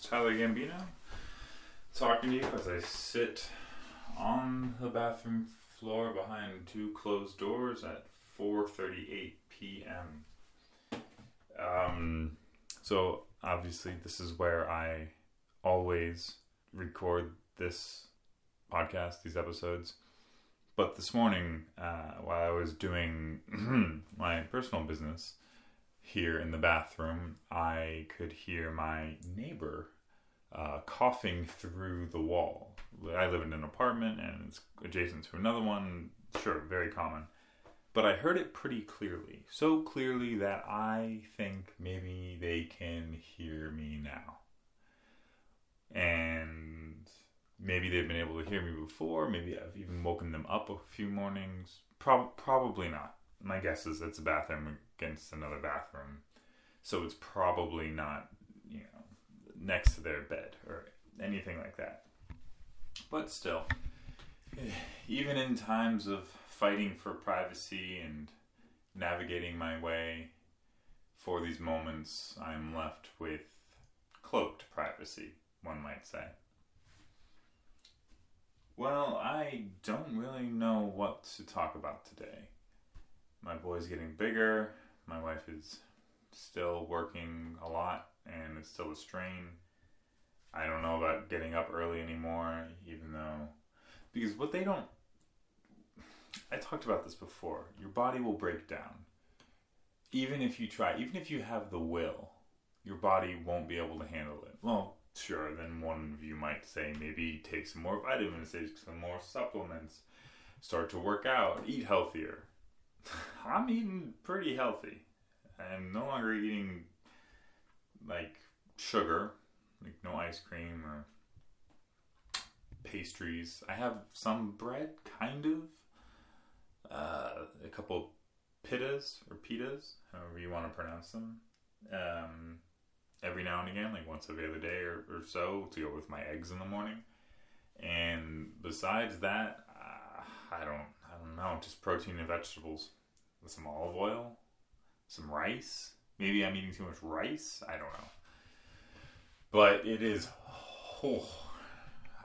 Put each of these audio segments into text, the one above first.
Tyler Gambino, talking to you as I sit on the bathroom floor behind two closed doors at 4:38 p.m. Um, so obviously, this is where I always record this podcast, these episodes. But this morning, uh, while I was doing my personal business here in the bathroom, I could hear my neighbor uh, coughing through the wall. I live in an apartment and it's adjacent to another one. Sure, very common. But I heard it pretty clearly. So clearly that I think maybe they can hear me now. And maybe they've been able to hear me before. Maybe I've even woken them up a few mornings. Pro- probably not. My guess is it's a bathroom against another bathroom. So it's probably not, you know, next to their bed or anything like that. But still, even in times of fighting for privacy and navigating my way for these moments, I'm left with cloaked privacy, one might say. Well, I don't really know what to talk about today. My boy's getting bigger, my wife is still working a lot, and it's still a strain. I don't know about getting up early anymore, even though. Because what they don't. I talked about this before. Your body will break down. Even if you try, even if you have the will, your body won't be able to handle it. Well, sure, then one of you might say maybe take some more vitamins, take some more supplements, start to work out, eat healthier. I'm eating pretty healthy. I'm no longer eating like sugar, like no ice cream or pastries. I have some bread, kind of. Uh, a couple pitas or pitas, however you want to pronounce them. Um, every now and again, like once every other day or, or so, to go with my eggs in the morning. And besides that, uh, I don't, I don't know, just protein and vegetables with some olive oil, some rice. Maybe I'm eating too much rice. I don't know. But it is. Oh,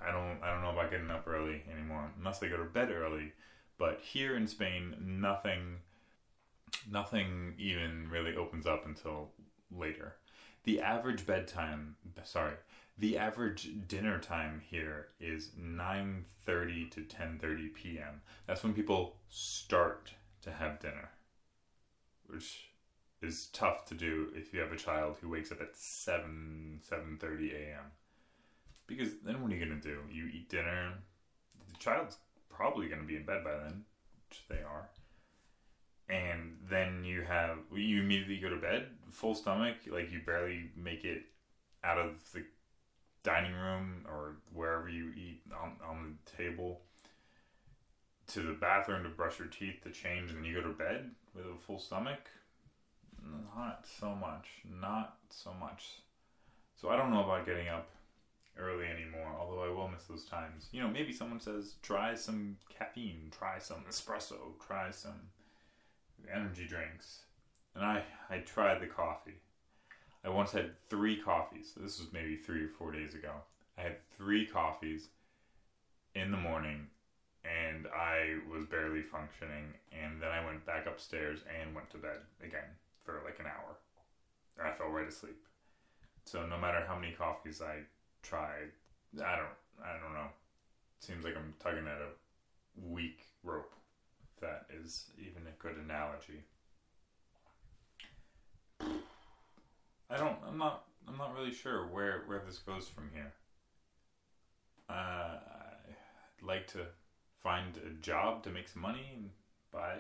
I don't. I don't know about getting up early anymore, unless I go to bed early. But here in Spain, nothing, nothing even really opens up until later. The average bedtime, sorry, the average dinner time here is 9:30 to 10:30 p.m. That's when people start to have dinner, which is tough to do if you have a child who wakes up at 7 7:30 a.m. Because then what are you going to do? You eat dinner, the child's probably going to be in bed by then, which they are. And then you have you immediately go to bed, full stomach, like you barely make it out of the dining room or wherever you eat on, on the table to the bathroom to brush your teeth to change and then you go to bed with a full stomach? Not so much. Not so much. So i don't know about getting up early anymore although i will miss those times. You know maybe someone says try some caffeine try some espresso try some energy drinks. And i i tried the coffee. I once had three coffees. This was maybe three or four days ago. I had three coffees in the morning and I was barely functioning. And then I went back upstairs and went to bed again for like an hour. And I fell right asleep. So no matter how many coffees I tried, I don't, I don't know. seems like I'm tugging at a weak rope. If that is even a good analogy. I don't. I'm not. I'm not really sure where where this goes from here. Uh, I'd like to find a job to make some money and buy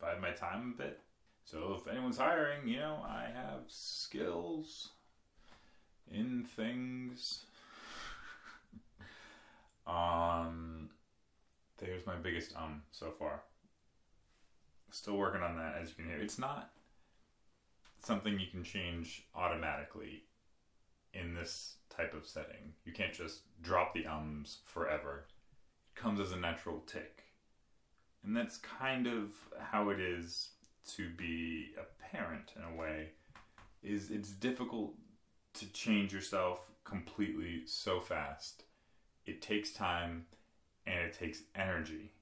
buy my time a bit. So if anyone's hiring, you know, I have skills in things. um, there's my biggest um so far. Still working on that, as you can hear. It's not something you can change automatically in this type of setting. You can't just drop the ums forever. Comes as a natural tick. And that's kind of how it is to be a parent in a way. Is it's difficult to change yourself completely so fast. It takes time and it takes energy.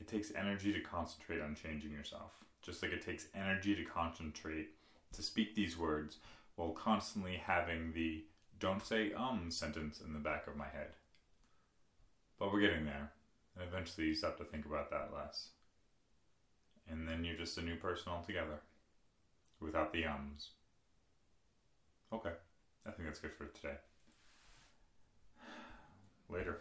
It takes energy to concentrate on changing yourself, just like it takes energy to concentrate to speak these words while constantly having the don't say um sentence in the back of my head. But we're getting there, and eventually you stop to think about that less. And then you're just a new person altogether, without the ums. Okay, I think that's good for today. Later.